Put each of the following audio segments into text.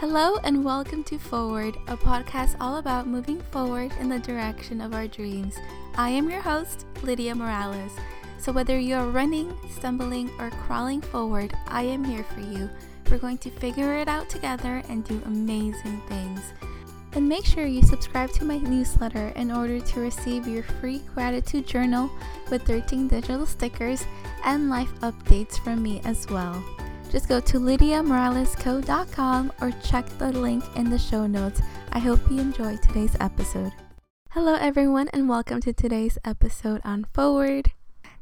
Hello, and welcome to Forward, a podcast all about moving forward in the direction of our dreams. I am your host, Lidia Morales. So, whether you're running, stumbling, or crawling forward, I am here for you. We're going to figure it out together and do amazing things. And make sure you subscribe to my newsletter in order to receive your free gratitude journal with 13 digital stickers and life updates from me as well. Just go to lidiamoralesco.com or check the link in the show notes. I hope you enjoy today's episode. Hello, everyone, and welcome to today's episode on Forward.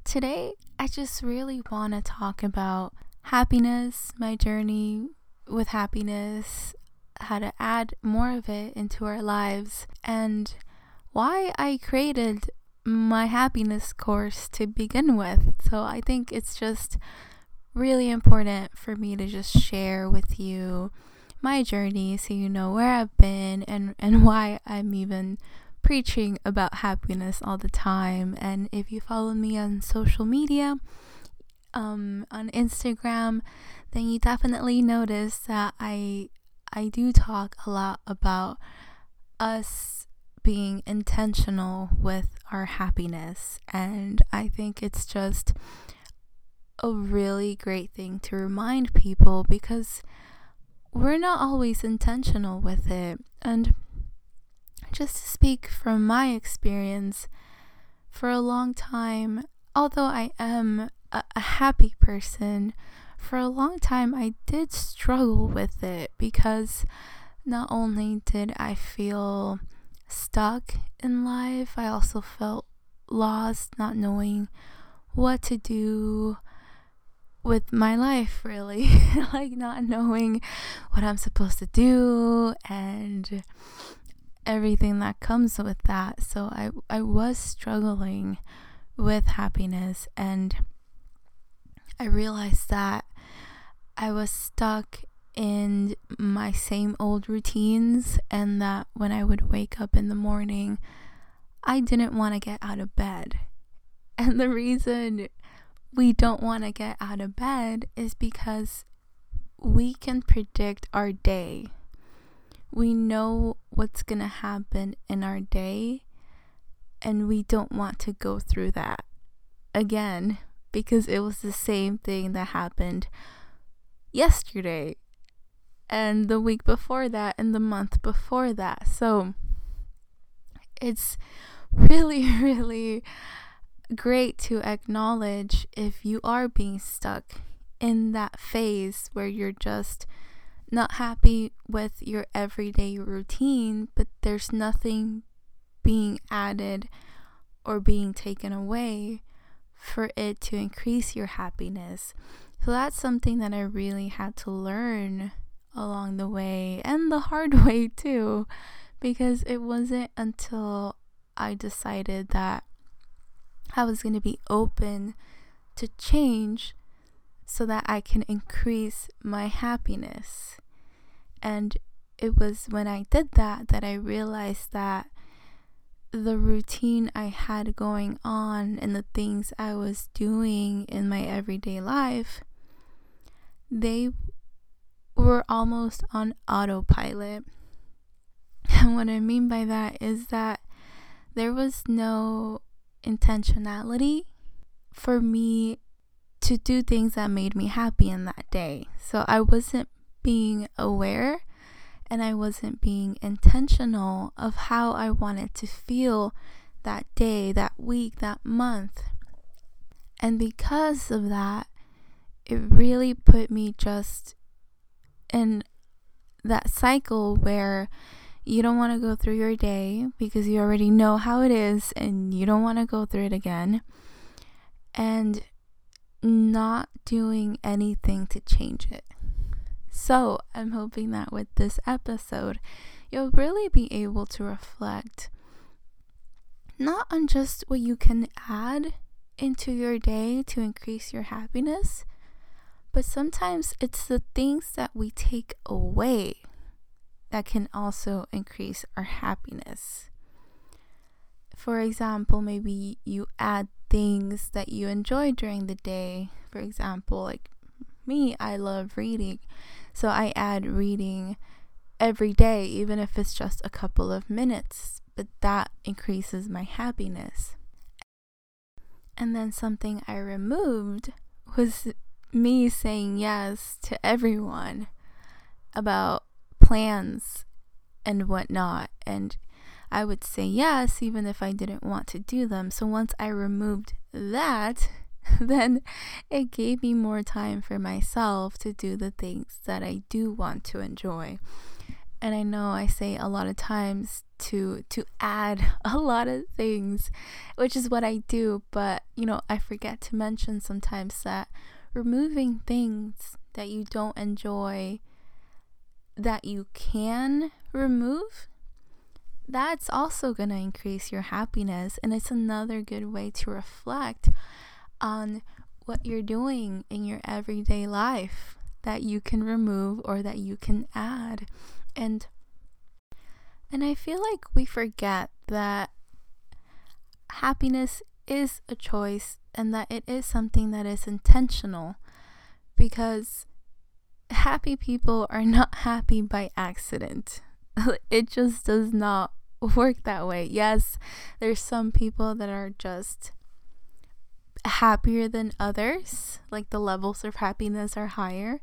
Today, I just really want to talk about happiness, my journey with happiness, how to add more of it into our lives, and why I created my happiness course to begin with. So I think it's just really important for me to just share with you my journey so you know where I've been and, and why I'm even preaching about happiness all the time. And if you follow me on social media, um, on Instagram, then you definitely notice that I I do talk a lot about us being intentional with our happiness. And I think it's just a really great thing to remind people because we're not always intentional with it. And just to speak from my experience, for a long time, although I am a, a happy person, for a long time I did struggle with it because not only did I feel stuck in life, I also felt lost, not knowing what to do with my life, really. like, not knowing what I'm supposed to do and everything that comes with that. So, I, I was struggling with happiness, and I realized that I was stuck in my same old routines, and that when I would wake up in the morning, I didn't want to get out of bed. And the reason we don't want to get out of bed is because we can predict our day. We know what's going to happen in our day, and we don't want to go through that again because it was the same thing that happened yesterday and the week before that and the month before that. So it's really, really great to acknowledge if you are being stuck in that phase where you're just not happy with your everyday routine, but there's nothing being added or being taken away for it to increase your happiness. So that's something that I really had to learn along the way and the hard way too, because it wasn't until I decided that I was going to be open to change so that I can increase my happiness. And it was when I did that that I realized that the routine I had going on and the things I was doing in my everyday life, they were almost on autopilot. And what I mean by that is that there was no intentionality for me to do things that made me happy in that day. So I wasn't being aware and I wasn't being intentional of how I wanted to feel that day, that week, that month. And because of that, it really put me just in that cycle where you don't want to go through your day because you already know how it is and you don't want to go through it again. And not doing anything to change it. So, I'm hoping that with this episode, you'll really be able to reflect not on just what you can add into your day to increase your happiness, but sometimes it's the things that we take away that can also increase our happiness. For example, maybe you add things that you enjoy during the day. For example, like me, I love reading. So I add reading every day, even if it's just a couple of minutes, but that increases my happiness. And then something I removed was me saying yes to everyone about plans and whatnot. And I would say yes even if I didn't want to do them. So once I removed that, then it gave me more time for myself to do the things that I do want to enjoy. And I know I say a lot of times to to add a lot of things, which is what I do, but you know, I forget to mention sometimes that removing things that you don't enjoy that you can remove that's also going to increase your happiness and it's another good way to reflect on what you're doing in your everyday life that you can remove or that you can add. And and I feel like we forget that happiness is a choice and that it is something that is intentional because happy people are not happy by accident. it just does not work that way. Yes, there's some people that are just happier than others, like the levels of happiness are higher,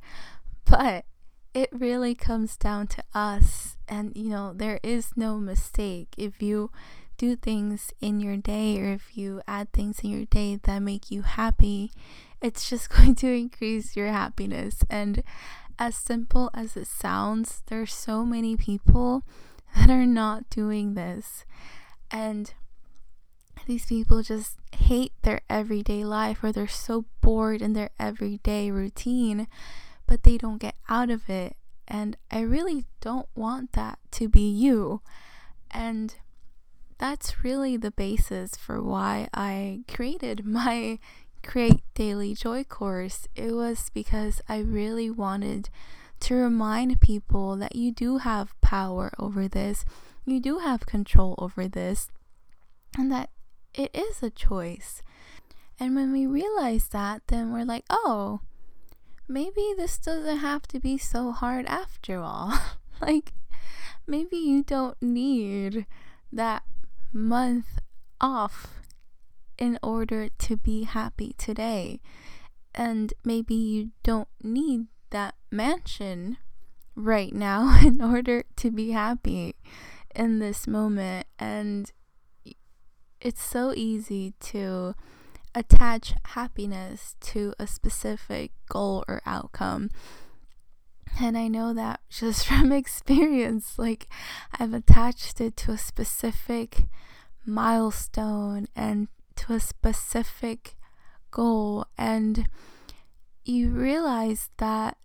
but it really comes down to us. And you know, there is no mistake. If you do things in your day or if you add things in your day that make you happy, it's just going to increase your happiness. And as simple as it sounds, there's so many people that are not doing this. And these people just hate their everyday life or they're so bored in their everyday routine, but they don't get out of it. And I really don't want that to be you. And that's really the basis for why I created my Create Daily Joy course. It was because I really wanted to remind people that you do have power over this, you do have control over this, and that it is a choice. And when we realize that, then we're like, oh, maybe this doesn't have to be so hard after all. like, maybe you don't need that month off in order to be happy today. And maybe you don't need that mansion right now in order to be happy in this moment. And it's so easy to attach happiness to a specific goal or outcome. And I know that just from experience. Like, I've attached it to a specific milestone and to a specific goal. And you realize that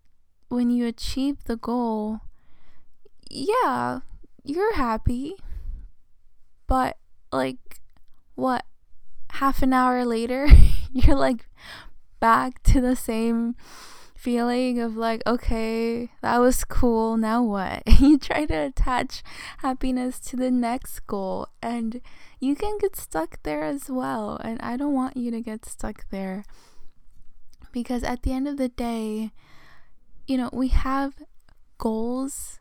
when you achieve the goal, yeah, you're happy. But, like, what, half an hour later, you're like back to the same feeling of like, okay, that was cool, now what? you try to attach happiness to the next goal, and you can get stuck there as well. And I don't want you to get stuck there because at the end of the day, you know, we have goals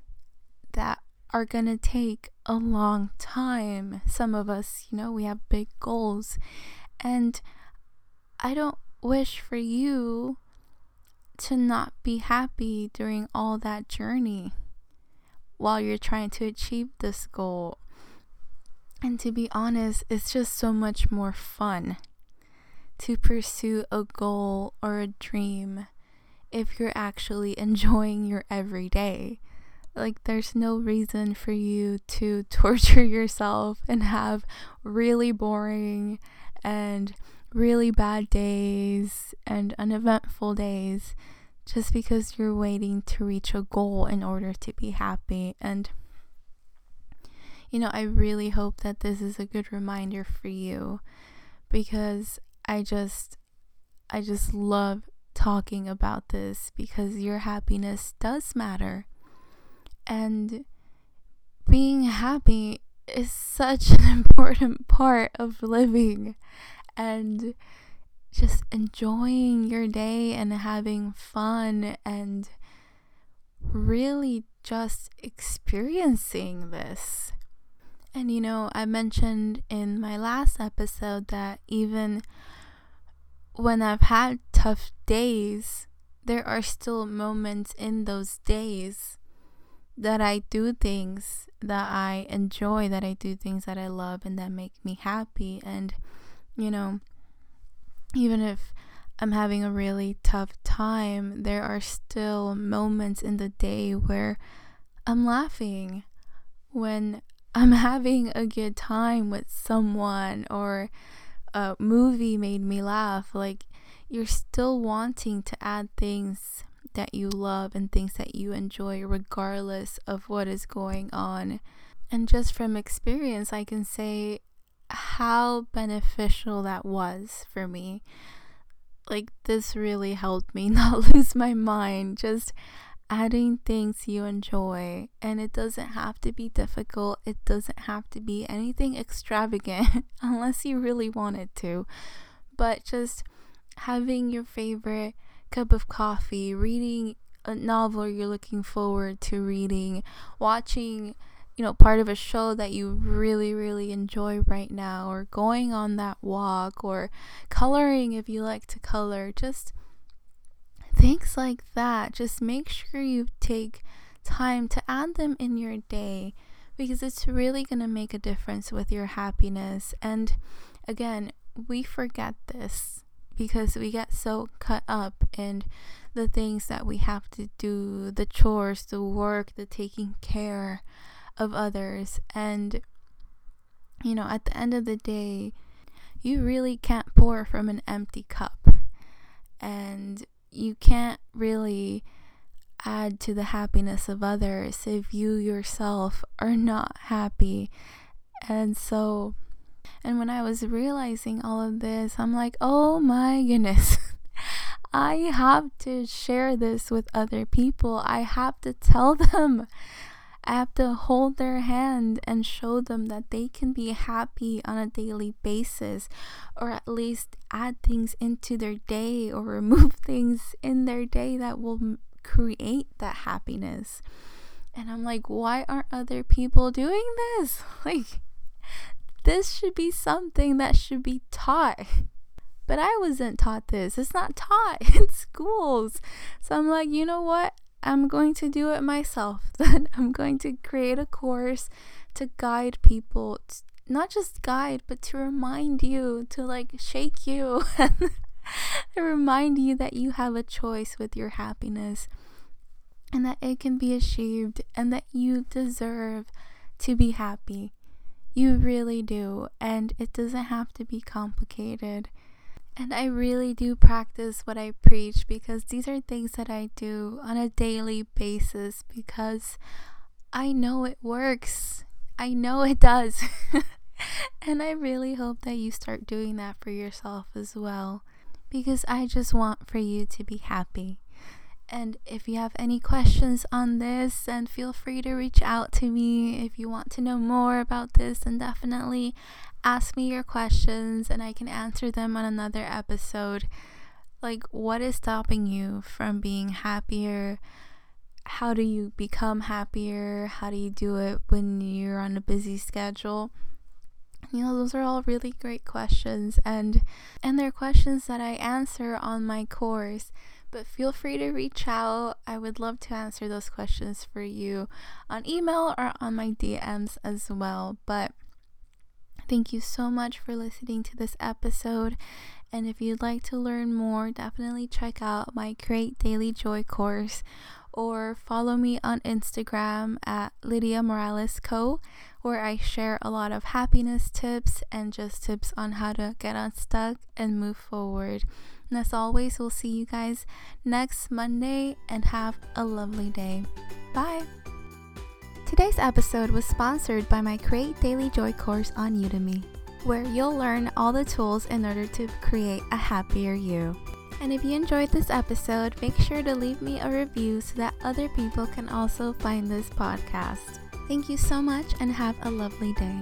that are going to take a long time. Some of us, you know, we have big goals. And I don't wish for you to not be happy during all that journey while you're trying to achieve this goal. And to be honest, it's just so much more fun to pursue a goal or a dream if you're actually enjoying your everyday. Like, there's no reason for you to torture yourself and have really boring and really bad days and uneventful days just because you're waiting to reach a goal in order to be happy. And, you know, I really hope that this is a good reminder for you because I just I just love talking about this because your happiness does matter. And being happy is such an important part of living and just enjoying your day and having fun and really just experiencing this. And you know, I mentioned in my last episode that even when I've had tough days, there are still moments in those days that I do things that I enjoy, that I do things that I love and that make me happy. And, you know, even if I'm having a really tough time, there are still moments in the day where I'm laughing, when I'm having a good time with someone, or a movie made me laugh. Like, you're still wanting to add things that you love and things that you enjoy, regardless of what is going on. And just from experience, I can say how beneficial that was for me. Like, this really helped me not lose my mind. Just adding things you enjoy. And it doesn't have to be difficult, it doesn't have to be anything extravagant unless you really want it to. But just having your favorite cup of coffee, reading a novel you're looking forward to reading, watching, you know, part of a show that you really, really enjoy right now, or going on that walk, or coloring if you like to color. Just things like that. Just make sure you take time to add them in your day because it's really going to make a difference with your happiness. And again, we forget this because we get so cut up in the things that we have to do, the chores, the work, the taking care of others. And, you know, at the end of the day, you really can't pour from an empty cup. And you can't really add to the happiness of others if you yourself are not happy. And so, and when I was realizing all of this, I'm like, oh my goodness. I have to share this with other people. I have to tell them. I have to hold their hand and show them that they can be happy on a daily basis, or at least add things into their day or remove things in their day that will create that happiness. And I'm like, why aren't other people doing this? Like, this should be something that should be taught. But I wasn't taught this. It's not taught in schools. So I'm like, you know what? I'm going to do it myself. Then I'm going to create a course to guide people, not just guide, but to remind you, to like shake you and remind you that you have a choice with your happiness and that it can be achieved and that you deserve to be happy. You really do, and it doesn't have to be complicated. And I really do practice what I preach because these are things that I do on a daily basis because I know it works. I know it does. and I really hope that you start doing that for yourself as well because I just want for you to be happy. And if you have any questions on this, then feel free to reach out to me. If you want to know more about this, then definitely ask me your questions and I can answer them on another episode. Like, what is stopping you from being happier? How do you become happier? How do you do it when you're on a busy schedule? You know, those are all really great questions and and they're questions that I answer on my course but feel free to reach out. I would love to answer those questions for you on email or on my DMs as well. But thank you so much for listening to this episode. And if you'd like to learn more, definitely check out my Create Daily Joy course or follow me on Instagram at Lidia Morales Co where I share a lot of happiness tips and just tips on how to get unstuck and move forward. And as always, we'll see you guys next Monday and have a lovely day. Bye. Today's episode was sponsored by my Create Daily Joy course on Udemy, where you'll learn all the tools in order to create a happier you. And if you enjoyed this episode, make sure to leave me a review so that other people can also find this podcast. Thank you so much and have a lovely day.